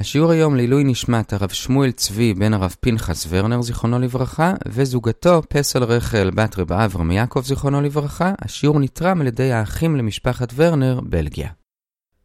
השיעור היום לעילוי נשמת הרב שמואל צבי בן הרב פנחס ורנר זיכרונו לברכה וזוגתו פסל רחל בת רב אברהם יעקב זיכרונו לברכה. השיעור נתרם על ידי האחים למשפחת ורנר, בלגיה.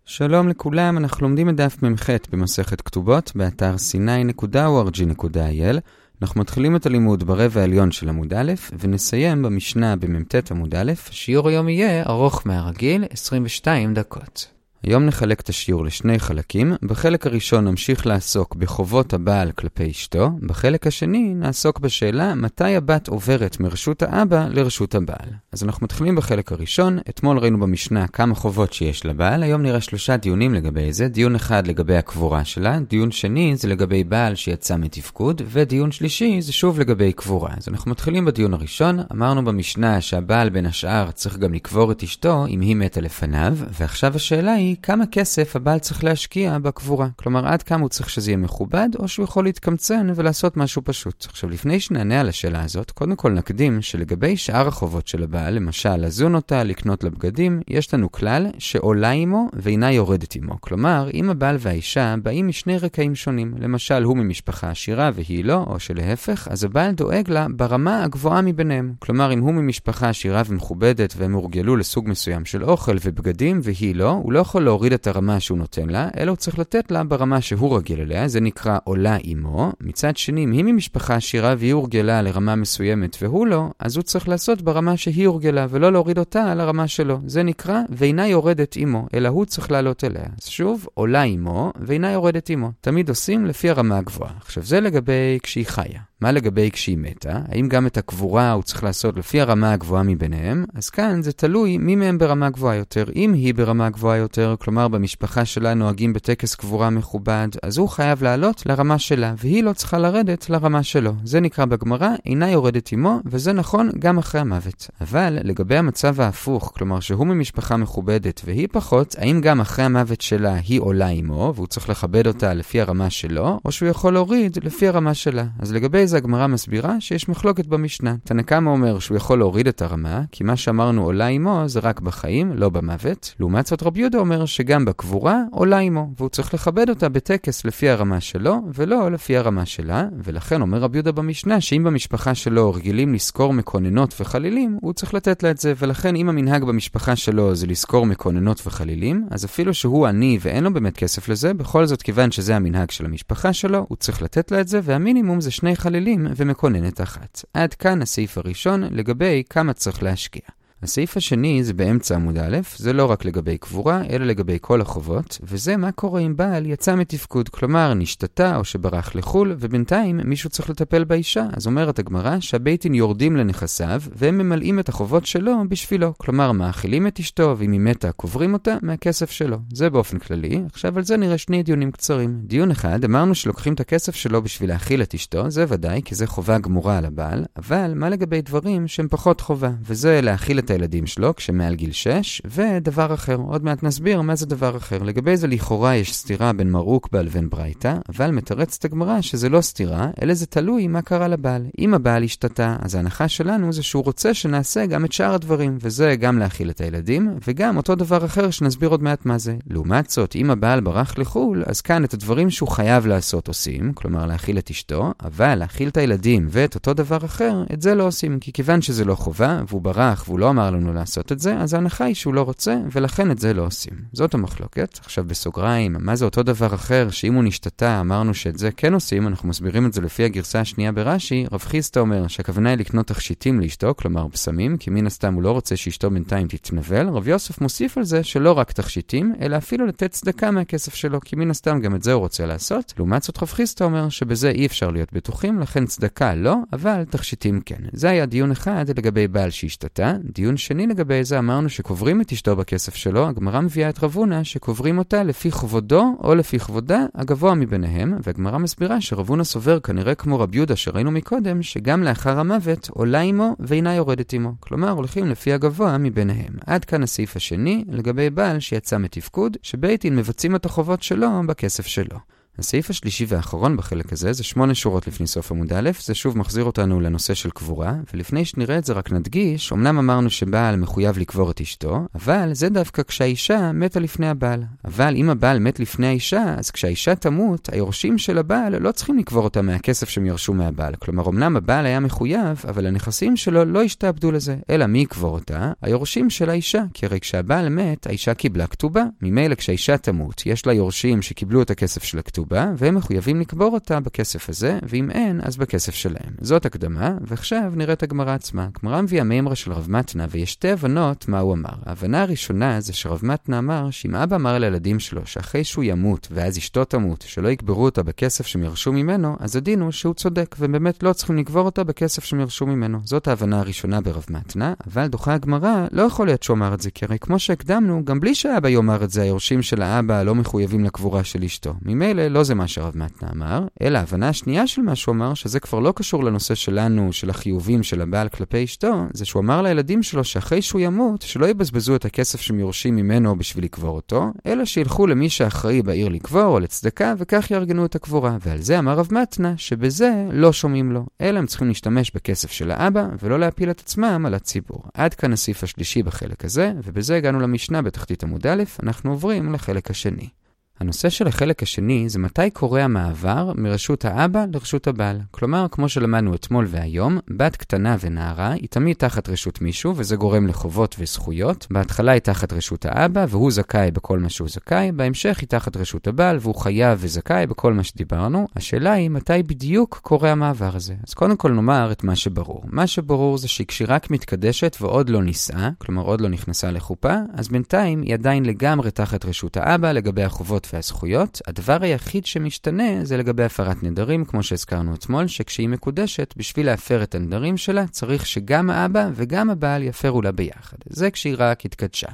שלום לכולם, אנחנו לומדים את דף מ"ח במסכת כתובות באתר sny.org.il. אנחנו מתחילים את הלימוד ברבע העליון של עמוד א' ונסיים במשנה במ"ט עמוד א'. השיעור היום יהיה ארוך מהרגיל, 22 דקות. היום נחלק את השיעור לשני חלקים. בחלק הראשון נמשיך לעסוק בחובות הבעל כלפי אשתו, בחלק השני נעסוק בשאלה מתי הבת עוברת מרשות האבא לרשות הבעל. אז אנחנו מתחילים בחלק הראשון. אתמול ראינו במשנה כמה חובות שיש לבעל, היום נראה שלושה דיונים לגבי זה. דיון אחד לגבי הקבורה שלה, דיון שני זה לגבי בעל שיצא מתפקוד, ודיון שלישי זה שוב לגבי קבורה. אז אנחנו מתחילים בדיון הראשון. אמרנו במשנה שהבעל בין השאר צריך גם לקבור את אשתו אם היא מתה לפניו, ועכשיו השאלה היא כמה כסף הבעל צריך להשקיע בקבורה. כלומר, עד כמה הוא צריך שזה יהיה מכובד, או שהוא יכול להתקמצן ולעשות משהו פשוט. עכשיו, לפני שנענה על השאלה הזאת, קודם כל נקדים שלגבי שאר החובות של הבעל, למשל, לזון אותה, לקנות לה בגדים, יש לנו כלל שעולה עמו ואינה יורדת עמו. כלומר, אם הבעל והאישה באים משני רקעים שונים, למשל, הוא ממשפחה עשירה והיא לא, או שלהפך, אז הבעל דואג לה ברמה הגבוהה מביניהם. כלומר, אם הוא ממשפחה עשירה ומכובדת והם הורגלו לסוג מסוים של אוכל ובגדים והיא לא, הוא לא יכול להוריד את הרמה שהוא נותן לה, אלא הוא צריך לתת לה ברמה שהוא רגיל אליה, זה נקרא עולה עמו. מצד שני, אם היא ממשפחה עשירה והיא הורגלה לרמה מסוימת והוא לא, אז הוא צריך לעשות ברמה שהיא הורגלה, ולא להוריד אותה על הרמה שלו. זה נקרא ואינה יורדת עמו, אלא הוא צריך לעלות אליה. אז שוב, עולה עמו ואינה יורדת עמו. תמיד עושים לפי הרמה הגבוהה. עכשיו, זה לגבי כשהיא חיה. מה לגבי כשהיא מתה? האם גם את הקבורה הוא צריך לעשות לפי הרמה הגבוהה מביניהם? אז כאן זה תלוי מי מהם ברמה גבוהה יותר. אם היא ברמה גבוהה יותר, כלומר במשפחה שלה נוהגים בטקס קבורה מכובד, אז הוא חייב לעלות לרמה שלה, והיא לא צריכה לרדת לרמה שלו. זה נקרא בגמרא, אינה יורדת עמו, וזה נכון גם אחרי המוות. אבל לגבי המצב ההפוך, כלומר שהוא ממשפחה מכובדת והיא פחות, האם גם אחרי המוות שלה היא עולה עמו, והוא צריך לכבד אותה לפי הרמה שלו, או שהוא יכול להוריד לפי הרמה שלה. אז לגבי זה הגמרא מסבירה שיש מחלוקת במשנה. תנקמה אומר שהוא יכול להוריד את הרמה, כי מה שאמרנו עולה עמו זה רק בחיים, לא במוות. לעומת זאת רבי יהודה אומר שגם בקבורה עולה עמו, והוא צריך לכבד אותה בטקס לפי הרמה שלו, ולא לפי הרמה שלה, ולכן אומר רבי יהודה במשנה שאם במשפחה שלו רגילים לזכור מקוננות וחלילים, הוא צריך לתת לה את זה, ולכן אם המנהג במשפחה שלו זה לזכור מקוננות וחלילים, אז אפילו שהוא עני ואין לו באמת כסף לזה, בכל זאת כיוון שזה המנהג של המשפחה שלו, הוא צריך לתת לה את זה, והמינימום זה שני חלילים ומקוננת אחת. עד כאן הסעיף הראשון לגבי כמה צריך להשקיע. הסעיף השני זה באמצע עמוד א', זה לא רק לגבי קבורה, אלא לגבי כל החובות, וזה מה קורה אם בעל יצא מתפקוד, כלומר נשתתה או שברח לחו"ל, ובינתיים מישהו צריך לטפל באישה. אז אומרת הגמרא שהבייטין יורדים לנכסיו, והם ממלאים את החובות שלו בשבילו. כלומר, מאכילים את אשתו, ואם היא מתה, קוברים אותה מהכסף שלו. זה באופן כללי. עכשיו על זה נראה שני דיונים קצרים. דיון אחד, אמרנו שלוקחים את הכסף שלו בשביל להאכיל את אשתו, זה ודאי, כי זה חובה גמורה על הבעל, אבל מה לגבי דברים שהם פחות חובה, וזה להאכיל את הילדים שלו כשמעל גיל 6, ודבר אחר, עוד מעט נסביר מה זה דבר אחר. לגבי זה לכאורה יש סתירה בין מרוק בעל לבין ברייתא, אבל מתרצת הגמרא שזה לא סתירה, אלא זה תלוי מה קרה לבעל. אם הבעל השתתה, אז ההנחה שלנו זה שהוא רוצה שנעשה גם את שאר הדברים, וזה גם להאכיל את הילדים, וגם אותו דבר אחר שנסביר עוד מעט מה זה. לעומת זאת, אם הבעל ברח לחו"ל, אז כאן את הדברים שהוא חייב לעשות עושים, כלומר להאכיל את אשתו, אבל להאכיל את הילדים ואת אותו דבר אחר, את זה לא עושים, כי כיוון שזה לא חובה, והוא ברח והוא לא אמר לנו לעשות את זה, אז ההנחה היא שהוא לא רוצה, ולכן את זה לא עושים. זאת המחלוקת. עכשיו בסוגריים, מה זה אותו דבר אחר, שאם הוא נשתתה, אמרנו שאת זה כן עושים, אנחנו מסבירים את זה לפי הגרסה השנייה ברש"י, רב חיסטה אומר שהכוונה היא לקנות תכשיטים לאשתו, כלומר בשמים, כי מן הסתם הוא לא רוצה שאשתו בינתיים תתנבל. רב יוסף מוסיף על זה שלא רק תכשיטים, אלא אפילו לתת צדקה מהכסף שלו, כי מן הסתם גם את זה הוא רוצה לעשות. לעומת זאת רב חיסטה אומר שבזה אי אפשר להיות בטוחים, לכן צדקה לא, אבל תכשיטים כן. זה היה דיון אחד לגבי בעל שהשתתה. דיון שני לגבי זה אמרנו שקוברים את אשתו בכסף שלו, הגמרא מביאה את רב הונא שקוברים אותה לפי כבודו או לפי כבודה הגבוה מביניהם, והגמרא מסבירה שרב הונא סובר כנראה כמו רב יהודה שראינו מקודם, שגם לאחר המוות עולה עמו ואינה יורדת עמו. כלומר הולכים לפי הגבוה מביניהם. עד כאן הסעיף השני לגבי בעל שיצא מתפקוד, שבית דין מבצעים את החובות שלו בכסף שלו. הסעיף השלישי והאחרון בחלק הזה זה שמונה שורות לפני סוף עמוד א', זה שוב מחזיר אותנו לנושא של קבורה, ולפני שנראה את זה רק נדגיש, אמנם אמרנו שבעל מחויב לקבור את אשתו, אבל זה דווקא כשהאישה מתה לפני הבעל. אבל אם הבעל מת לפני האישה, אז כשהאישה תמות, היורשים של הבעל לא צריכים לקבור אותה מהכסף שהם ירשו מהבעל. כלומר, אמנם הבעל היה מחויב, אבל הנכסים שלו לא השתעבדו לזה, אלא מי יקבור אותה? היורשים של האישה. כי הרי כשהבעל מת, האישה קיבלה כתובה. ממילא כשהאישה תמות, יש לה יורשים שקיבלו את הכסף של הכתובה. כתובה, והם מחויבים לקבור אותה בכסף הזה, ואם אין, אז בכסף שלהם. זאת הקדמה, ועכשיו נראה את הגמרא עצמה. הגמרא מביאה מימרה של רב מתנה, ויש שתי הבנות מה הוא אמר. ההבנה הראשונה זה שרב מתנה אמר שאם אבא אמר לילדים שלו שאחרי שהוא ימות, ואז אשתו תמות, שלא יקברו אותה בכסף שהם ירשו ממנו, אז הדין הוא שהוא צודק, והם באמת לא צריכים לקבור אותה בכסף שהם ירשו ממנו. זאת ההבנה הראשונה ברב מתנה, אבל דוחה הגמרא, לא יכול להיות שהוא אמר את זה, כי הרי כמו שהקדמנו, גם בלי שהאבא יאמר את זה, היורשים של האבא לא מחויבים לקבורה של אשתו. ממילא לא זה מה שרב מתנה אמר, אלא ההבנה השנייה של מה שהוא אמר, שזה כבר לא קשור לנושא שלנו, של החיובים של הבעל כלפי אשתו, זה שהוא אמר לילדים שלו שאחרי שהוא ימות, שלא יבזבזו את הכסף שהם יורשים ממנו בשביל לקבור אותו, אלא שילכו למי שאחראי בעיר לקבור או לצדקה, וכך יארגנו את הקבורה. ועל זה אמר רב מתנה, שבזה לא שומעים לו, אלא הם צריכים להשתמש בכסף של האבא, ולא להפיל את עצמם על הציבור. עד כאן הסעיף השלישי בחלק הזה, ובזה הגענו למשנה בתחתית עמוד א', אנחנו עוברים לחלק השני. הנושא של החלק השני זה מתי קורה המעבר מרשות האבא לרשות הבעל. כלומר, כמו שלמדנו אתמול והיום, בת קטנה ונערה היא תמיד תחת רשות מישהו, וזה גורם לחובות וזכויות. בהתחלה היא תחת רשות האבא, והוא זכאי בכל מה שהוא זכאי, בהמשך היא תחת רשות הבעל, והוא חייב וזכאי בכל מה שדיברנו. השאלה היא מתי בדיוק קורה המעבר הזה. אז קודם כל נאמר את מה שברור. מה שברור זה שכשהיא רק מתקדשת ועוד לא נישאה, כלומר עוד לא נכנסה לחופה, אז בינתיים היא עדיין לגמרי תחת רשות האבא לגבי החובות והזכויות, הדבר היחיד שמשתנה זה לגבי הפרת נדרים, כמו שהזכרנו אתמול, שכשהיא מקודשת, בשביל להפר את הנדרים שלה, צריך שגם האבא וגם הבעל יפרו לה ביחד. זה כשהיא רק התקדשה.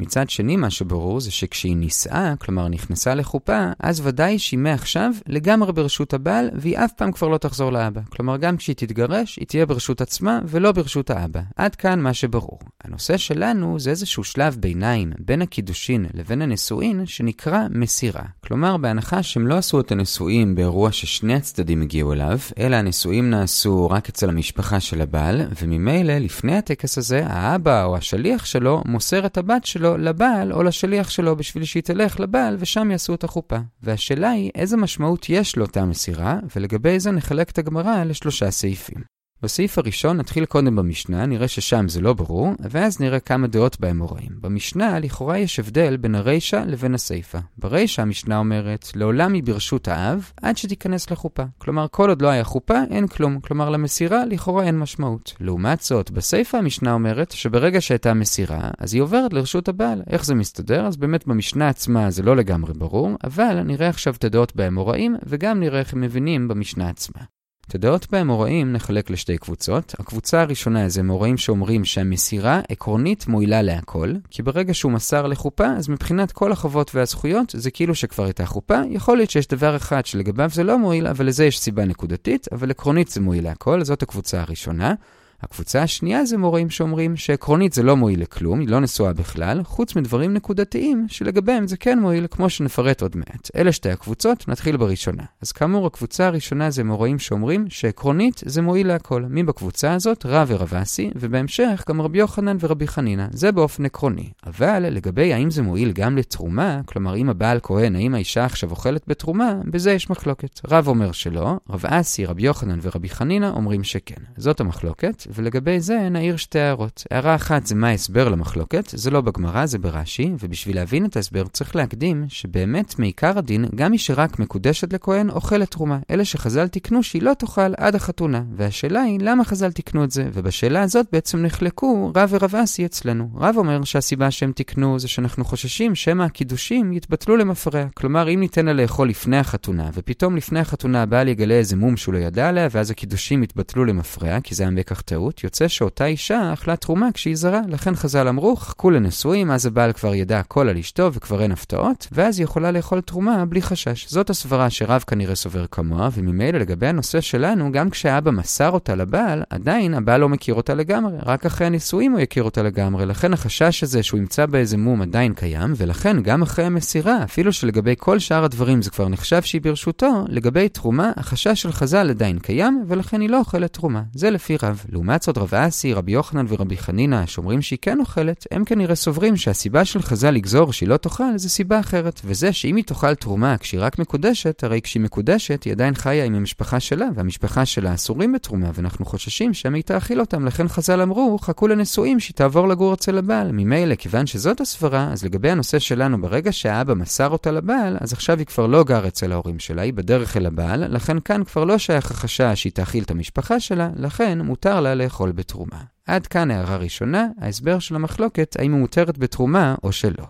מצד שני, מה שברור זה שכשהיא נישאה, כלומר נכנסה לחופה, אז ודאי שהיא מעכשיו לגמרי ברשות הבעל, והיא אף פעם כבר לא תחזור לאבא. כלומר, גם כשהיא תתגרש, היא תהיה ברשות עצמה ולא ברשות האבא. עד כאן מה שברור. הנושא שלנו זה איזשהו שלב ביניים בין הקידושין לבין הנישואין, שנקרא מסירה. כלומר, בהנחה שהם לא עשו את הנישואין באירוע ששני הצדדים הגיעו אליו, אלא הנישואין נעשו רק אצל המשפחה של הבעל, וממילא, לפני הטקס הזה, האבא או השליח שלו מוסר את הבת שלו לבעל או לשליח שלו בשביל שהיא תלך לבעל ושם יעשו את החופה. והשאלה היא איזה משמעות יש לאותה מסירה, ולגבי זה נחלק את הגמרא לשלושה סעיפים. בסעיף הראשון נתחיל קודם במשנה, נראה ששם זה לא ברור, ואז נראה כמה דעות באמוראים. במשנה לכאורה יש הבדל בין הרישא לבין הסיפא. ברישא המשנה אומרת, לעולם היא ברשות האב עד שתיכנס לחופה. כלומר, כל עוד לא היה חופה, אין כלום. כלומר, למסירה לכאורה אין משמעות. לעומת זאת, בסיפא המשנה אומרת שברגע שהייתה מסירה, אז היא עוברת לרשות הבעל. איך זה מסתדר? אז באמת במשנה עצמה זה לא לגמרי ברור, אבל נראה עכשיו את הדעות באמוראים, וגם נראה איך הם מבינים במשנה עצמה. את הדעות באמוראים נחלק לשתי קבוצות. הקבוצה הראשונה זה אמוראים שאומרים שהמסירה עקרונית מועילה להכל, כי ברגע שהוא מסר לחופה, אז מבחינת כל החובות והזכויות, זה כאילו שכבר הייתה חופה. יכול להיות שיש דבר אחד שלגביו זה לא מועיל, אבל לזה יש סיבה נקודתית, אבל עקרונית זה מועיל להכל, זאת הקבוצה הראשונה. הקבוצה השנייה זה מורים שאומרים שעקרונית זה לא מועיל לכלום, היא לא נשואה בכלל, חוץ מדברים נקודתיים שלגביהם זה כן מועיל, כמו שנפרט עוד מעט. אלה שתי הקבוצות, נתחיל בראשונה. אז כאמור, הקבוצה הראשונה זה מורים שאומרים שעקרונית זה מועיל להכל. מי בקבוצה הזאת? רב ורב אסי, ובהמשך גם רבי יוחנן ורבי חנינא. זה באופן עקרוני. אבל לגבי האם זה מועיל גם לתרומה, כלומר אם הבעל כהן, האם האישה עכשיו אוכלת בתרומה, בזה יש מחלוקת. רב אומר שלא, רב אסי, רבי יוחנן ורבי חנינא אומרים שכן. זאת המחלוקת, ולגבי זה נעיר שתי הערות. הערה אחת זה מה ההסבר למחלוקת, זה לא בגמרא, זה ברש"י, ובשביל להבין את ההסבר צריך להקדים שבאמת מעיקר הדין, גם מי שרק מקודשת לכהן אוכלת תרומה. אלה שחז"ל תיקנו שהיא לא תאכל עד החתונה. והשאלה היא, למה חז"ל תיקנו את זה? ובשאלה הזאת בעצם נחלקו רב ורב אסי אצלנו. רב אומר שהסיבה שהם תיקנו זה שאנחנו חוששים שמא הקידושים יתבטלו למפרע. כלומר, אם ניתן לה לאכול לפני החתונה, ופתאום לפני החתונה הבעל יגלה איזה מום שהוא לא ידע עליה, ואז הקידושים יתבטלו למפרע, כי זה היה בכך טעות. בטעות, יוצא שאותה אישה אכלה תרומה כשהיא זרה. לכן חז"ל אמרו, חכו לנשואים, אז הבעל כבר ידע הכל על אשתו וכבר אין הפתעות, ואז היא יכולה לאכול תרומה בלי חשש. זאת הסברה שרב כנראה סובר כמוה, וממילא לגבי הנושא שלנו, גם כשאבא מסר אותה לבעל, עדיין הבעל לא מכיר אותה לגמרי. רק אחרי הנישואים הוא יכיר אותה לגמרי. לכן החשש הזה שהוא ימצא באיזה מום עדיין קיים, ולכן גם אחרי המסירה, אפילו שלגבי כל שאר הדברים זה כבר נחשב שהיא ברשותו, לגבי תרומה, החשש של חז"ל עדיין קיים, ולכן היא לא אוכלת תרומה. זה לפי רב. לעומת זאת, רב אסי, רבי יוחנן ורבי חנינא, שאומרים שהיא כן אוכלת, הם כנראה סוברים שהסיבה של חז"ל לגזור שהיא לא תאכל זה סיבה אחרת, וזה שאם היא תאכל תרומה כשהיא רק מקודשת, הרי כשהיא מקודשת היא עדיין חיה עם המשפחה שלה, והמשפחה שלה אסורים בתרומה, ואנחנו חוששים שהם היא תאכיל אותם, לכן חז"ל אמרו, חכו לנשואים שהיא תעבור לגור אצל הבעל. ממילא, כיוון שזאת הסברה, אז לגבי הנושא שלנו, ברגע שהאבא מסר אותה לבעל, אז עכשיו היא כבר לא גר אצל ההורים שלה, היא בדרך אל הבעל, לכן כאן כבר לא שייך החשש שהיא תאכיל את המשפחה שלה, לכן מותר לה לאכול בתרומה. עד כאן הערה ראשונה, ההסבר של המחלוקת האם היא מותרת בתרומה או שלא.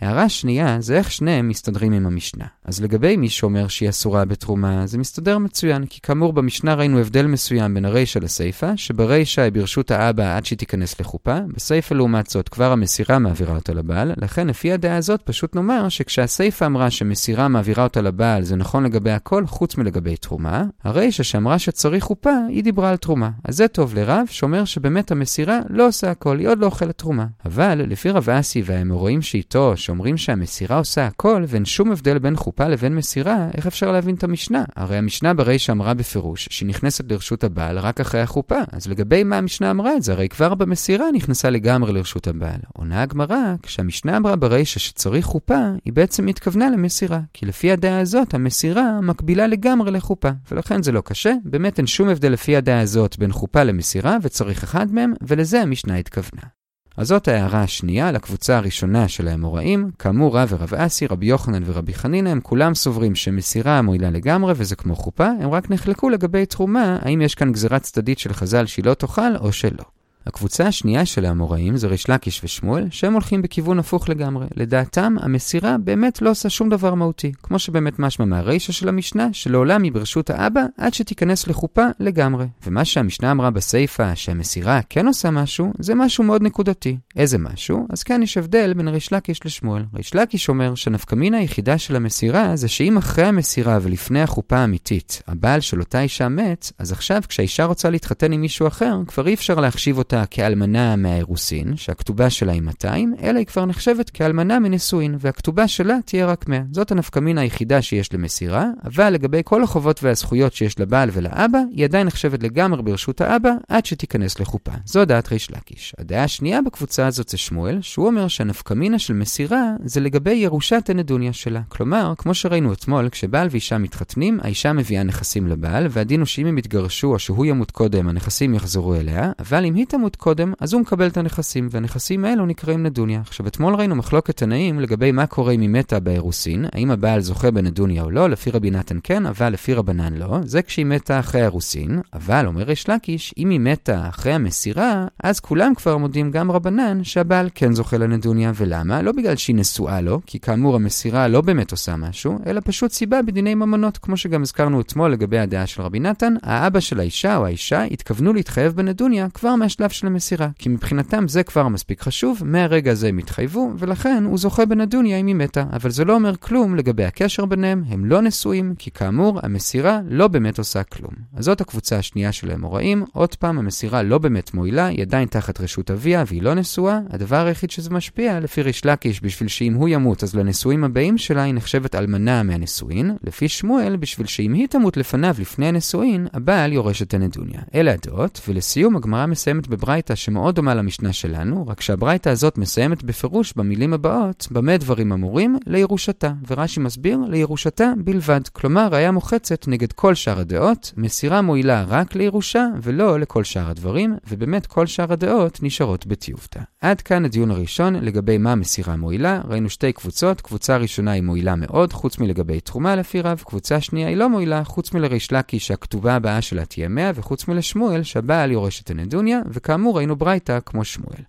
הערה שנייה זה איך שניהם מסתדרים עם המשנה. אז לגבי מי שאומר שהיא אסורה בתרומה, זה מסתדר מצוין, כי כאמור במשנה ראינו הבדל מסוים בין הרישא לסיפא, שברישא היא ברשות האבא עד שהיא תיכנס לחופה, בסיפא לעומת זאת כבר המסירה מעבירה אותה לבעל, לכן לפי הדעה הזאת פשוט נאמר שכשהסיפא אמרה שמסירה מעבירה אותה לבעל זה נכון לגבי הכל חוץ מלגבי תרומה, הרישא שאמרה שצריך חופה, היא דיברה על תרומה. אז זה טוב לרב שאומר שבאמת המסירה לא עושה הכל, היא עוד לא אוכלת תרומה. אבל לפי רב אסי והאמוראים שאיתו, שאומרים שהמסירה עושה הכל ואין שום הבדל בין חופה לבין מסירה, איך אפשר להבין את המשנה? הרי המשנה ברישא אמרה בפירוש שהיא נכנסת לרשות הבעל רק אחרי החופה. אז לגבי מה המשנה אמרה את זה? הרי כבר במסירה נכנסה לגמרי לרשות הבעל. עונה הגמרא, כשהמשנה אמרה ברישא שצריך חופה, היא בעצם התכוונה למסירה. כי לפי הדעה הזאת, המסירה מקבילה לגמרי לחופה. ולכן זה לא קשה, באמת אין שום הבדל לפי הדעה הזאת בין חופה למסירה, וצריך אחד מהם, ולזה המשנה התכוונה. אז זאת ההערה השנייה לקבוצה הראשונה של האמוראים. כאמור, רב ורב אסי, רבי יוחנן ורבי חנינא, הם כולם סוברים שמסירה מועילה לגמרי וזה כמו חופה, הם רק נחלקו לגבי תרומה, האם יש כאן גזירה צדדית של חז"ל שהיא לא תאכל או שלא. הקבוצה השנייה של האמוראים זה ריש לקיש ושמואל, שהם הולכים בכיוון הפוך לגמרי. לדעתם, המסירה באמת לא עושה שום דבר מהותי. כמו שבאמת משמע מהרישא של המשנה, שלעולם היא ברשות האבא עד שתיכנס לחופה לגמרי. ומה שהמשנה אמרה בסיפא, שהמסירה כן עושה משהו, זה משהו מאוד נקודתי. איזה משהו? אז כאן יש הבדל בין ריש לקיש לשמואל. ריש לקיש אומר שהנפקמינה היחידה של המסירה זה שאם אחרי המסירה ולפני החופה האמיתית, הבעל של אותה אישה מת, אז עכשיו כשהאישה רוצה להתחתן עם מישהו אחר, כבר אי אפשר להחשיב אותה כאלמנה מהאירוסין, שהכתובה שלה היא 200, אלא היא כבר נחשבת כאלמנה מנישואין, והכתובה שלה תהיה רק 100. זאת הנפקמינה היחידה שיש למסירה, אבל לגבי כל החובות והזכויות שיש לבעל ולאבא, היא עדיין נחשבת לגמרי ברשות האבא, עד שתיכנס לחופה. זו דעת ריש לקיש. הדעה השנייה בקבוצה הזאת זה שמואל, שהוא אומר שהנפקמינה של מסירה זה לגבי ירושת הנדוניה שלה. כלומר, כמו שראינו אתמול, כשבעל ואישה מתחתנים, האישה מביאה נכסים לבעל, והדין הוא שאם הם יתגרשו או שהוא ימות קודם, הנכסים יחזרו אליה, אבל אם היא תמות קודם, אז הוא מקבל את הנכסים, והנכסים האלו נקראים נדוניה. עכשיו, אתמול ראינו מחלוקת תנאים לגבי מה קורה אם היא מתה באירוסין, האם הבעל זוכה בנדוניה או לא, לפי רבי נתן כן, אבל לפי רבנן לא, זה כשהיא מתה אחרי האירוסין, אבל אומר ריש לקיש, אם היא מתה אחרי המסירה, אז כולם כבר מודים גם רבנן שהבעל כן זוכה לנדוניה, ולמה? לא בגלל שהיא נשואה לו, כי כאמור המסירה לא באמת עושה משהו, אלא פשוט סיבה בדיני ממונות, כמו שגם הזכרנו אתמול לגבי הדעה של רבי נתן, האבא של האישה או האישה התכוונו להתחייב בנדוניה כבר מהשלב של המסירה, כי מבחינתם זה כבר מספיק חשוב, מהרגע הזה הם התחייבו, ולכן הוא זוכה בנדוניה אם היא מתה. אבל זה לא אומר כלום לגבי הקשר ביניהם, הם לא נשואים, כי כאמור, המסירה לא באמת עושה כלום. אז זאת הקבוצה השנייה של האמוראים, עוד פעם, המסירה לא באמת מועילה, היא עדיין תחת רשות אביה והיא לא נשואה, הדבר היחיד שזה משפיע, לפי ריש לקיש, בשביל שאם הוא ימות, אז לנשואים הבאים שלה היא נחשבת אלמנה מהנשואין, לפי שמואל, בשביל שאם היא תמות לפניו לפני הנשואין, הבעל יורש את הנדוניה. אלה הדעות, ולסיום הגמרא מסיימת בברייתא שמאוד דומה למשנה שלנו, רק שהברייתא הזאת מסיימת בפירוש במילים הבאות, במה דברים אמורים? לירושתה. ורש"י מסביר, לירושתה בלבד. כלומר, ראיה מוחצת נגד כל שאר הדעות, מסירה מועילה רק לירושה, ולא לכל שאר הדברים, ובאמת כל שאר הדעות נשארות בטיובתא. עד כאן הדיון הראשון לגבי מה מסירה מועילה. ראינו שתי קבוצות, קבוצה ראשונה היא מועילה מאוד, חוץ מלגבי תרומה לפי רב, קבוצה שנייה היא לא מועילה, חוץ מלריש לקי שהכתובה הבאה שלה תהיה 100, וחוץ מלשמואל שהבעל יורש את הנדוניה, וכאמור ראינו ברייתא כמו שמואל.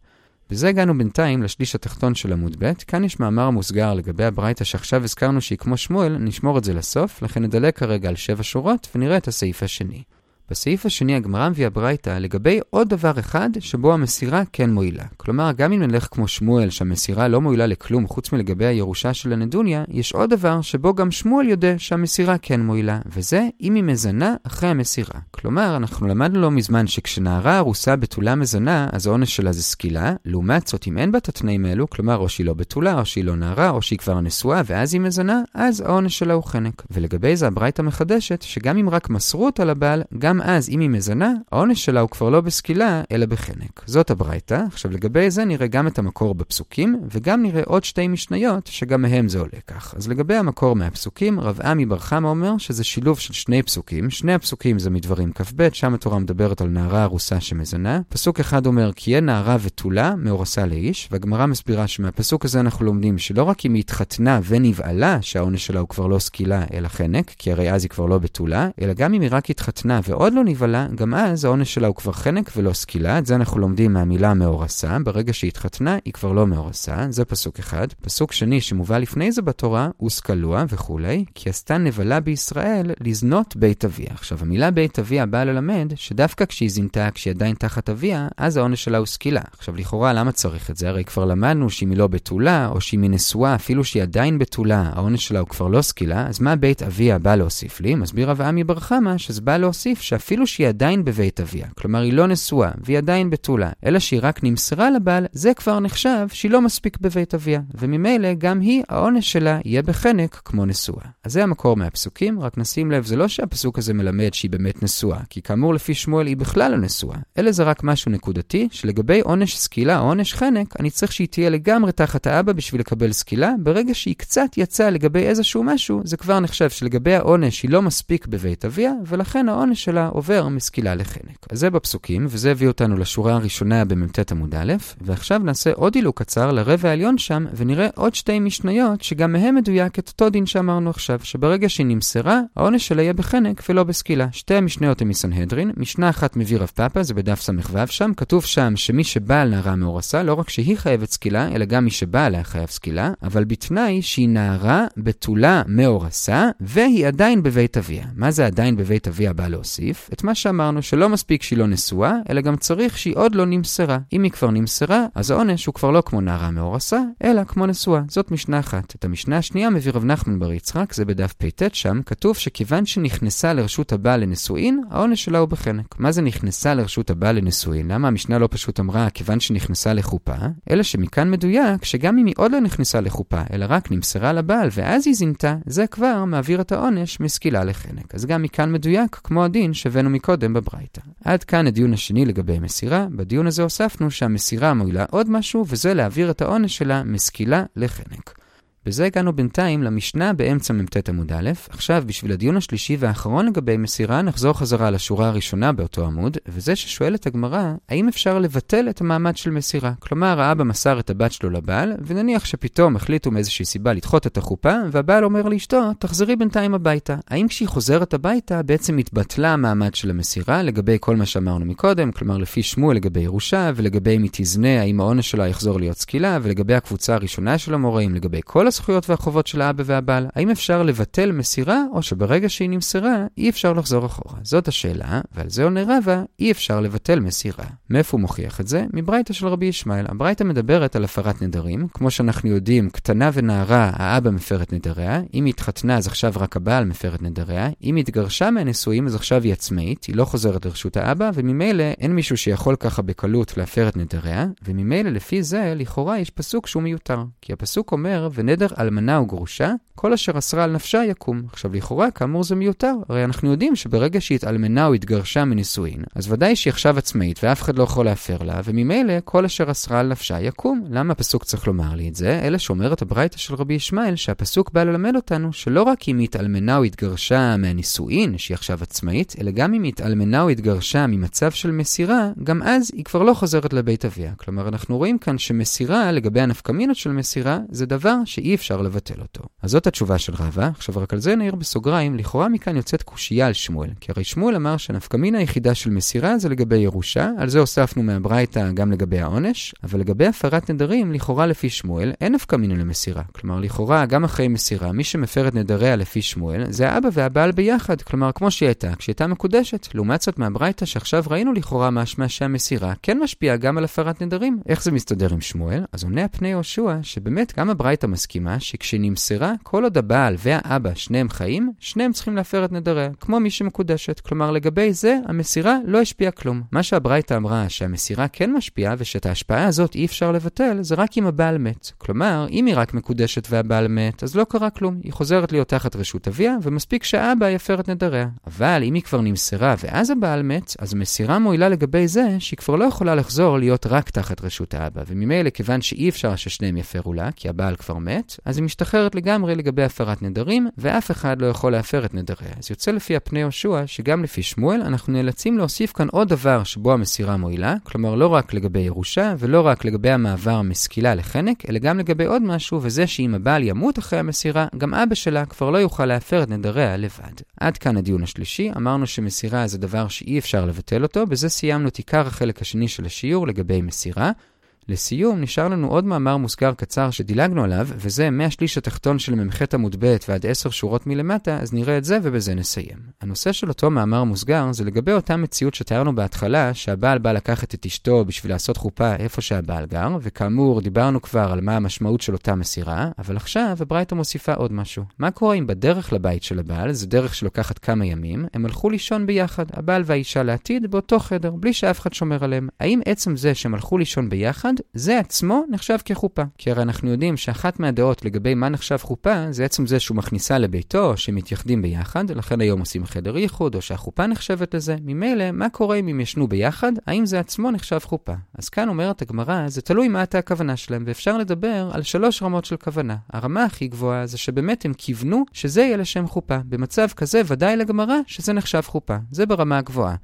בזה הגענו בינתיים לשליש התחתון של עמוד ב', כאן יש מאמר מוסגר לגבי הברייתא שעכשיו הזכרנו שהיא כמו שמואל, נשמור את זה לסוף, לכן נדלג כרגע על שבע שורות ונראה את הסעיף השני. בסעיף השני הגמרא מביאה ברייתא לגבי עוד דבר אחד שבו המסירה כן מועילה. כלומר, גם אם נלך כמו שמואל שהמסירה לא מועילה לכלום חוץ מלגבי הירושה של הנדוניה, יש עוד דבר שבו גם שמואל יודע שהמסירה כן מועילה, וזה אם היא מזנה אחרי המסירה. כלומר, אנחנו למדנו לא מזמן שכשנערה ארוסה בתולה מזנה, אז העונש שלה זה סקילה, לעומת זאת אם אין בה את התנאים האלו, כלומר או שהיא לא בתולה, או שהיא לא נערה, או שהיא כבר נשואה ואז היא מזנה, אז העונש שלה הוא חנק. ולגבי זה הברייתא מחדשת, שגם אם רק מסרו אותה לבעל, גם אז אם היא מזנה, העונש שלה הוא כבר לא בסקילה, אלא בחנק. זאת הברייתא. עכשיו לגבי זה נראה גם את המקור בפסוקים, וגם נראה עוד שתי משניות, שגם מהם זה עולה כך. אז לגבי המקור מהפסוקים, רב עמי בר חמא אומר שזה שילוב של שני פסוקים. שני הפסוקים זה מדברים כ"ב, שם התורה מדברת על נערה ארוסה שמזנה. פסוק אחד אומר, כי יהיה נערה ותולה, מאורסה לאיש, והגמרא מסבירה שמהפסוק הזה אנחנו לומדים שלא רק אם היא התחתנה ונבעלה, שהעונש שלה הוא כבר לא סקילה אלא חנק, כי הרי אז היא כבר לא בתולה, אלא גם אם היא רק התחתנה ועוד לא נבעלה, גם אז העונש שלה הוא כבר חנק ולא סקילה. את זה אנחנו לומדים מהמילה מאורסה. ברגע שהיא התחתנה, היא כבר לא מאורסה. זה פסוק אחד. פסוק שני שמובא לפני זה בתורה, הוא סקלוע וכולי, כי עשתה נבלה בישראל לזנות בית אביה. עכשיו, המילה בית אביה באה ללמד שדווקא כשהיא זינתה, כשהיא עדיין תחת אביה, אז העונש שלה הוא סקילה. עכשיו, לכאורה, למה צריך את זה? הרי כבר למדנו שאם היא לא בתולה, או שאם היא נשואה, אפילו שהיא עדיין בתולה, העונש שלה הוא כבר לא סקילה, אז מה בית אביה בא להוסיף לי? מסביר רב עמי בר חמא שזה בא להוסיף שאפילו שהיא עדיין בבית אביה, כלומר היא לא נשואה והיא עדיין בתולה, אלא שהיא רק נמסרה לבעל, זה כבר נחשב שהיא לא מספיק בבית אביה, וממילא גם היא, העונש שלה יהיה בחנק כמו נשואה. אז זה המקור מהפסוקים, רק נשים לב, זה לא שהפסוק הזה מלמד שהיא באמת נשואה, כי כאמור לפי שמואל היא בכלל לא נשואה, אלא זה רק משהו נקודתי, שלגבי עונש סקילה או עונש חנק, אני צריך שהיא תהיה לגמרי תחת האבא בשביל לקבל סקילה, ברגע שהיא קצת יצאה לגבי איזשהו משהו, זה כבר נחשב שלגבי העונש היא לא מספיק בבית אביה, ולכן העונש שלה עובר מסקילה לחנק. אז זה בפסוקים, וזה הביא אותנו לשורה הראשונה במ"ט עמוד א', ועכשיו נעשה עוד הילוק קצר לרבע העליון שם, ונראה עוד שתי משניות, שגם מהם מדויק את אותו דין שאמרנו עכשיו, שברגע שהיא נמסרה, העונש שלה יהיה בחנק ולא בסקילה. שתי המשניות הן מסנהדרין, משנה אחת מביא רב פאפה, זה בדף ס"ו שם, כתוב שם שמי שבא על נערה מאורסה, לא רק שהיא חייבת סקילה, אלא גם מי שבא עליה חייב סקילה, אבל בתנאי שהיא נערה בתולה מאורסה, והיא עדיין בבית אביה. מה זה עדיין בבית אביה בא להוסיף? את מה שאמרנו, שלא מספיק שהיא לא נשואה, אלא גם צריך שהיא עוד לא נמסרה. אם היא כבר נמסרה, אז העונש הוא כבר לא כמו נערה מאורסה, אלא כמו נשואה. זאת משנה אחת. את המשנה השנייה מביא רב נחמן בר יצחק, זה בדף פט שם, כתוב שכיוון שנכנסה לרשות הבעל לנישואין, העונש שלה הוא בחנק. מה זה נכנסה לרשות הבעל לנישואין? למה המשנה לא פשוט אמרה כיוון שנכנסה לחופה? אלא שמכאן מדויק שגם אם היא עוד לא נכנסה לחופה, אלא רק נמסרה לבעל ואז היא זינתה, זה כבר מעביר את העונש מסקילה לחנק. אז גם מכאן מדויק, כמו הדין שהבאנו מקודם בברייתא. עד כאן הדיון השני לגבי מסירה. בדיון הזה הוספנו שהמסירה מועילה עוד משהו, וזה להעביר את העונש שלה מסקילה לחנק. בזה הגענו בינתיים למשנה באמצע מ"ט עמוד א'. עכשיו, בשביל הדיון השלישי והאחרון לגבי מסירה, נחזור חזרה לשורה הראשונה באותו עמוד, וזה ששואלת הגמרא, האם אפשר לבטל את המעמד של מסירה? כלומר, האבא מסר את הבת שלו לבעל, ונניח שפתאום החליטו מאיזושהי סיבה לדחות את החופה, והבעל אומר לאשתו, תחזרי בינתיים הביתה. האם כשהיא חוזרת הביתה, בעצם התבטלה המעמד של המסירה לגבי כל מה שאמרנו מקודם, כלומר לפי שמואל לגבי ירושה, ולגבי אם היא תזנה, האם העונש שלה יחזור להיות סקילה, ולגבי הקבוצה הראשונה של המוראים, לגבי כל הזכויות והחובות של האבא והבעל, האם אפשר לבטל מסירה, או שברגע שהיא נמסרה, אי אפשר לחזור אחורה? זאת השאלה, ועל זה עונה רבא, אי אפשר לבטל מסירה. מאיפה הוא מוכיח את זה? מברייתא של רבי ישמעאל. הברייתא מדברת על הפרת נדרים. כמו שאנחנו יודעים, קטנה ונערה, האבא מפר את נדריה. אם היא התחתנה, אז עכשיו רק הבעל מפר את נדריה. אם היא התגרשה מהנישואים, אז עכשיו היא עצמאית, היא לא חוזרת לרשות האבא, וממילא אין מישהו שיכול ככה בקלות להפר את נדריה, וממילא לפי זה, לכאורה יש פסוק שהוא מיותר. כי הפסוק אומר, ונדר אלמנה וגרושה, כל אשר אסרה על נפשה יקום. עכשיו לכאורה, כאמור זה מיותר. הרי אנחנו יודעים שברגע שהיא התאלמנה או התגרשה מנישואין, אז ודאי שהיא עכשיו עצמאית ואף אחד לא יכול להפר לה, וממילא כל אשר אסרה על נפשה יקום. למה הפסוק צריך לומר לי את זה? אלא שאומרת הברייתא של רבי ישמעאל, שהפסוק בא ללמד אותנו שלא רק אם היא התאלמנה או התגרשה מהנישואין, שהיא עכשיו עצמאית, אלא גם אם היא התאלמנה או התגרשה ממצב של מסירה, גם אז היא כבר לא חוזרת לבית אביה. כלומר, אנחנו רואים כאן שמסירה, לגבי שאי אפשר לבטל אותו. אז זאת התשובה של רבא. עכשיו רק על זה נעיר בסוגריים, לכאורה מכאן יוצאת קושייה על שמואל. כי הרי שמואל אמר שנפקמינה היחידה של מסירה זה לגבי ירושה, על זה הוספנו מהברייתא גם לגבי העונש, אבל לגבי הפרת נדרים, לכאורה לפי שמואל, אין נפקמינה למסירה. כלומר, לכאורה, גם אחרי מסירה, מי שמפר את נדריה לפי שמואל, זה האבא והבעל ביחד. כלומר, כמו שהיא הייתה, כשהייתה מקודשת. לעומת זאת מהברייתא שעכשיו ראינו לכאורה משמע שהמסירה כן משפיעה גם על הפרת נדרים. איך זה מסתדר עם שמואל? אז עונה הפני יהושע, שבאמת גם הברייתא מסכימה שכשנמסרה, כל עוד הבעל והאבא שניהם חיים, שניהם צריכים להפר את נדריה, כמו מי שמקודשת. כלומר, לגבי זה, המסירה לא השפיעה כלום. מה שהברייתא אמרה שהמסירה כן משפיעה ושאת ההשפעה הזאת אי אפשר לבטל, זה רק אם הבעל מת. כלומר, אם היא רק מקודשת והבעל מת, אז לא קרה כלום. היא חוזרת להיות תחת רשות אביה, ומספיק שהאבא יפר את נדריה. אבל אם היא כבר נמסרה ואז הבעל מת, אז המסירה מועילה לגבי זה שהיא כבר לא יכולה לחזור להיות רק תחת רשות האבא. וממילא, כיוון שאי אפשר ששניהם יפרו לה, כי הבעל כבר מת, אז היא משתחררת לגמרי לגבי הפרת נדרים, ואף אחד לא יכול להפר את נדריה. אז יוצא לפי הפני יהושע, שגם לפי שמואל, אנחנו נאלצים להוסיף כאן עוד דבר שבו המסירה מועילה, כלומר לא רק לגבי ירושה, ולא רק לגבי המעבר מסקילה לחנק, אלא גם לגבי עוד משהו, וזה שאם הבעל ימות אחרי המסירה, גם אבא שלה כבר לא יוכל להפר את נדריה לבד. עד כאן הדיון השלישי, אמרנו שמסירה זה דבר שאי אפשר לבטל אותו, בזה סיימנו את עיקר החלק השני של השיעור לגבי מסירה. לסיום, נשאר לנו עוד מאמר מוסגר קצר שדילגנו עליו, וזה מהשליש התחתון של מ"ח עמוד ב' ועד עשר שורות מלמטה, אז נראה את זה ובזה נסיים. הנושא של אותו מאמר מוסגר זה לגבי אותה מציאות שתיארנו בהתחלה, שהבעל בא לקחת את אשתו בשביל לעשות חופה איפה שהבעל גר, וכאמור, דיברנו כבר על מה המשמעות של אותה מסירה, אבל עכשיו הברייתא מוסיפה עוד משהו. מה קורה אם בדרך לבית של הבעל, זו דרך שלוקחת כמה ימים, הם הלכו לישון ביחד, הבעל והאישה לעתיד, באותו חדר, בלי שאף אחד שומר עליהם. האם עצם זה שהם הלכו לישון ביחד, זה עצמו נחשב כחופה. כי הרי אנחנו יודעים שאחת מהדעות לגבי מה נחשב חופה, זה עצם זה שהוא מכניסה לביתו, שמתייחדים ביחד, לכן היום עושים חדר ייחוד, או שהחופה נחשבת לזה. ממילא, מה קורה אם הם ישנו ביחד? האם זה עצמו נחשב חופה? אז כאן אומרת הגמרא, זה תלוי מה הייתה הכוונה שלהם, ואפשר לדבר על שלוש רמות של כוונה. הרמה הכי גבוהה זה שבאמת הם כיוונו שזה יהיה לשם חופה. במצב כזה ודאי לגמרא שזה נחשב חופה. זה ברמה הגבוהה.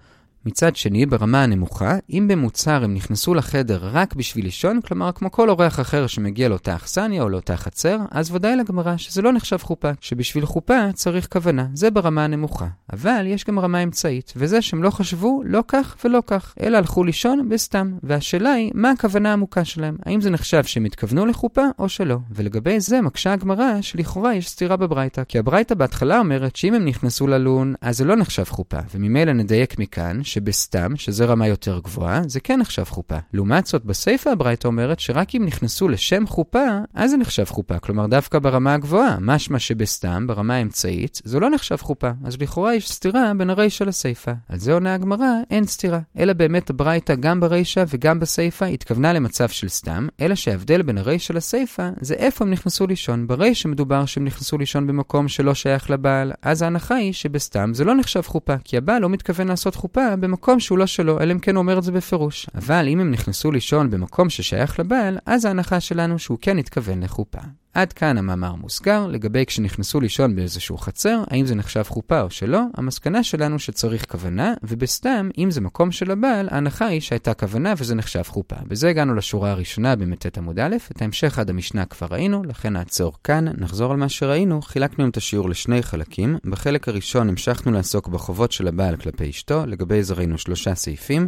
מצד שני, ברמה הנמוכה, אם במוצר הם נכנסו לחדר רק בשביל לישון, כלומר כמו כל אורח אחר שמגיע לאותה אכסניה או לאותה חצר, אז ודאי לגמרא שזה לא נחשב חופה, שבשביל חופה צריך כוונה, זה ברמה הנמוכה. אבל יש גם רמה אמצעית, וזה שהם לא חשבו לא כך ולא כך, אלא הלכו לישון בסתם. והשאלה היא, מה הכוונה העמוקה שלהם? האם זה נחשב שהם התכוונו לחופה או שלא? ולגבי זה מקשה הגמרא שלכאורה יש סתירה בברייתא, כי הברייתא בהתחלה אומרת שאם הם נכנסו ללון, אז זה לא נחשב חופה, וממילא נדייק מכאן שבסתם, שזה רמה יותר גבוהה, זה כן נחשב חופה. לעומת זאת, בסיפא הברייתא אומרת שרק אם נכנסו לשם חופה, אז זה נחשב חופה. כלומר, דווקא ברמה הגבוהה, משמע שבסתם, ברמה האמצעית, זה לא נחשב חופה. אז לכאורה יש סתירה בין הרישא לסיפא. על זה עונה הגמרא, אין סתירה. אלא באמת הברייתא גם ברישא וגם בסיפא התכוונה למצב של סתם, אלא שההבדל בין הרישא לסיפא זה איפה הם נכנסו לישון. ברישא מדובר שהם נכנסו לישון במקום שלא שייך לבעל, אז ההנחה היא שבסתם זה לא נחשב חופה, כי הבעל לא מתכוון לעשות חופה במקום שהוא לא שלו, אלא אם כן הוא אומר את זה בפירוש. אבל אם הם נכנסו לישון במקום ששייך לבעל, אז ההנחה שלנו שהוא כן התכוון לחופה. עד כאן המאמר מוסגר, לגבי כשנכנסו לישון באיזשהו חצר, האם זה נחשב חופה או שלא, המסקנה שלנו שצריך כוונה, ובסתם, אם זה מקום של הבעל, ההנחה היא שהייתה כוונה וזה נחשב חופה. בזה הגענו לשורה הראשונה במ"ט עמוד א', את ההמשך עד המשנה כבר ראינו, לכן נעצור כאן, נחזור על מה שראינו, חילקנו את השיעור לשני חלקים. בחלק הראשון המשכנו לעסוק בחובות של הבעל כלפי אשתו, לגבי זה ראינו שלושה סעיפים.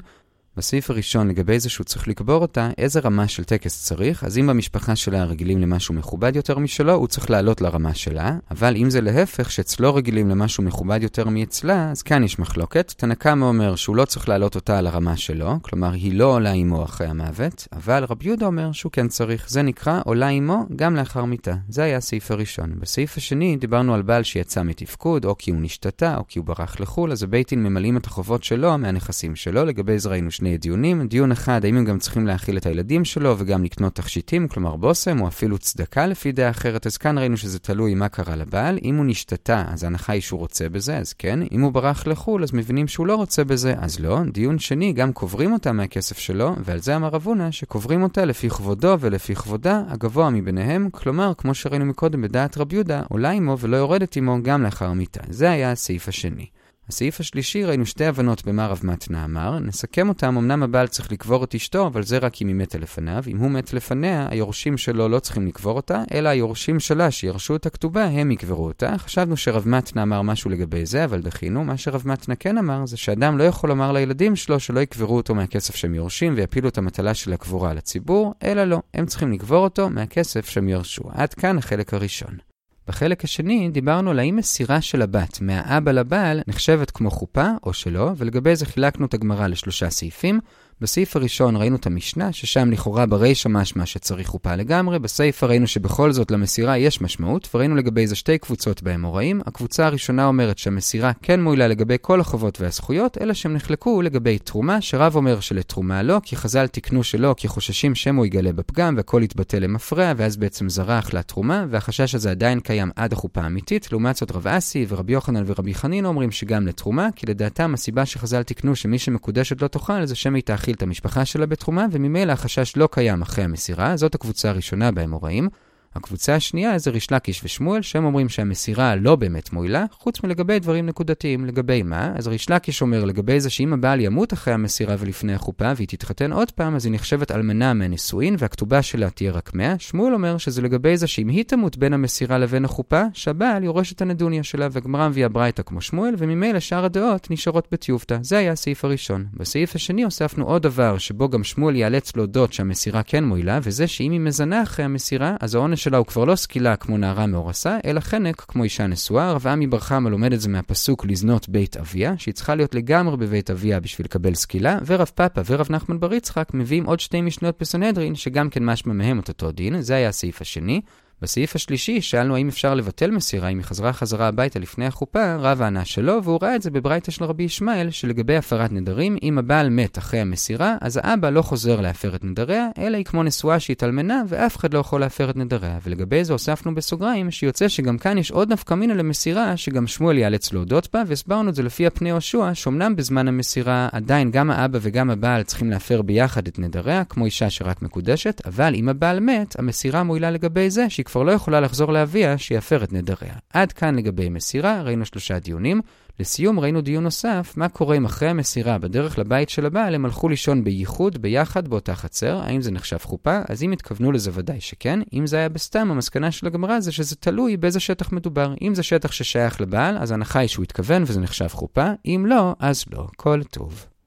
בסעיף הראשון, לגבי זה שהוא צריך לקבור אותה, איזה רמה של טקס צריך, אז אם במשפחה שלה רגילים למשהו מכובד יותר משלו, הוא צריך לעלות לרמה שלה, אבל אם זה להפך, שאצלו רגילים למשהו מכובד יותר מאצלה, אז כאן יש מחלוקת. תנקמה אומר שהוא לא צריך להעלות אותה על הרמה שלו, כלומר היא לא עולה עמו אחרי המוות, אבל רבי יהודה אומר שהוא כן צריך. זה נקרא עולה עמו גם לאחר מיתה. זה היה הסעיף הראשון. בסעיף השני דיברנו על בעל שיצא מתפקוד, או כי הוא נשתתה, או כי הוא ברח לחו"ל, אז הבית ממלאים את החובות שלו מהנכסים שלו. לגבי זה ראינו שני דיונים. דיון אחד, האם הם גם צריכים להאכיל את הילדים שלו וגם לקנות תכשיטים, כלומר בושם, או אפילו צדקה לפי דעה אחרת, אז כאן ראינו שזה תלוי מה קרה לבעל. אם הוא נשתתה, אז ההנחה היא שהוא רוצה בזה, אז כן. אם הוא ברח לחו"ל, אז מבינים שהוא לא רוצה בזה, אז לא. דיון שני, גם קוברים אותה מהכסף שלו, ועל זה אמר אבונה, שקוברים אותה לפי כבודו ולפי כבודה, הגבוה מביניהם, כלומר, כמו שראינו מקודם בדעת רב יהודה, עולה עמו ולא יורדת עמו גם לאחר מיתה. זה היה הסעיף השני. הסעיף השלישי ראינו שתי הבנות במה רב מתנה אמר, נסכם אותם, אמנם הבעל צריך לקבור את אשתו, אבל זה רק אם היא מתה לפניו. אם הוא מת לפניה, היורשים שלו לא צריכים לקבור אותה, אלא היורשים שלה שירשו את הכתובה, הם יקברו אותה. חשבנו שרב מתנה אמר משהו לגבי זה, אבל דחינו. מה שרב מתנה כן אמר, זה שאדם לא יכול לומר לילדים שלו שלא יקברו אותו מהכסף שהם יורשים ויפילו את המטלה של הקבורה על הציבור, אלא לא, הם צריכים לקבור אותו מהכסף שהם ירשו. עד כאן החלק הראשון. בחלק השני דיברנו על האם מסירה של הבת מהאבא לבעל נחשבת כמו חופה או שלא, ולגבי זה חילקנו את הגמרא לשלושה סעיפים. בסעיף הראשון ראינו את המשנה, ששם לכאורה ברישא משמע שצריך חופה לגמרי, בסעיף ראינו שבכל זאת למסירה יש משמעות, וראינו לגבי זה שתי קבוצות באמוראים. הקבוצה הראשונה אומרת שהמסירה כן מועילה לגבי כל החובות והזכויות, אלא שהם נחלקו לגבי תרומה, שרב אומר שלתרומה לא, כי חז"ל תיקנו שלא, כי חוששים שמו יגלה בפגם, והכל יתבטא למפרע, ואז בעצם זרח לתרומה, והחשש הזה עדיין קיים עד החופה האמיתית. לעומת זאת רב אסי ורבי יוחנן ורבי חנין אומרים שגם לתרומה, כי לדעתם הסיבה שחז"ל תיקנו שמי שמקודשת לא תאכל זה שמא תאכיל את המשפחה שלה בתחומה, וממילא החשש לא קיים אחרי המסירה, זאת הקבוצה הראשונה באמוראים. הקבוצה השנייה זה ריש לקיש ושמואל, שהם אומרים שהמסירה לא באמת מועילה, חוץ מלגבי דברים נקודתיים. לגבי מה? אז ריש לקיש אומר לגבי זה שאם הבעל ימות אחרי המסירה ולפני החופה, והיא תתחתן עוד פעם, אז היא נחשבת אלמנה מהנישואין, והכתובה שלה תהיה רק 100. שמואל אומר שזה לגבי זה שאם היא תמות בין המסירה לבין החופה, שהבעל יורש את הנדוניה שלה, והגמרא מביאה ברייתא כמו שמואל, וממילא שאר הדעות נשארות בטיובתא. זה היה הסעיף הראשון. בסעיף השני הוספנו עוד דבר, שבו גם שמואל ייאלץ להודות שהמסירה כן מועילה, וזה שאם היא מזנה אחרי המסירה, אז העונש שלה הוא כבר לא סקילה כמו נערה מאורסה, אלא חנק כמו אישה נשואה. רב עמי בר חמא לומד את זה מהפסוק לזנות בית אביה, שהיא צריכה להיות לגמרי בבית אביה בשביל לקבל סקילה, ורב פאפה ורב נחמן בר יצחק מביאים עוד שתי משניות בסנהדרין, שגם כן משמע מהם את אותו דין, זה היה הסעיף השני. בסעיף השלישי שאלנו האם אפשר לבטל מסירה אם היא חזרה חזרה הביתה לפני החופה, רב ענה שלא, והוא ראה את זה בברייתא של רבי ישמעאל, שלגבי הפרת נדרים, אם הבעל מת אחרי המסירה, אז האבא לא חוזר להפר את נדריה, אלא היא כמו נשואה שהתאלמנה, ואף אחד לא יכול להפר את נדריה. ולגבי זה הוספנו בסוגריים, שיוצא שגם כאן יש עוד נפקא מינה למסירה, שגם שמואל ייאלץ להודות בה, והסברנו את זה לפי הפני יהושע, שאומנם בזמן המסירה עדיין גם האבא וגם הבעל צריכים להפר ביחד את נדריה, כמו אישה שרק מקודשת, אבל אם הבעל מת, המסירה מועילה לגבי זה, שהיא כבר לא יכולה לחזור לאביה שיפר את נדריה. עד כאן לגבי מסירה, ראינו שלושה דיונים. לסיום ראינו דיון נוסף, מה קורה אם אחרי המסירה בדרך לבית של הבעל הם הלכו לישון בייחוד, ביחד, באותה חצר, האם זה נחשב חופה? אז אם התכוונו לזה ודאי שכן. אם זה היה בסתם, המסקנה של הגמרא זה שזה תלוי באיזה שטח מדובר. אם זה שטח ששייך לבעל, אז ההנחה היא שהוא התכוון וזה נחשב חופה, אם לא, אז לא. כל טוב.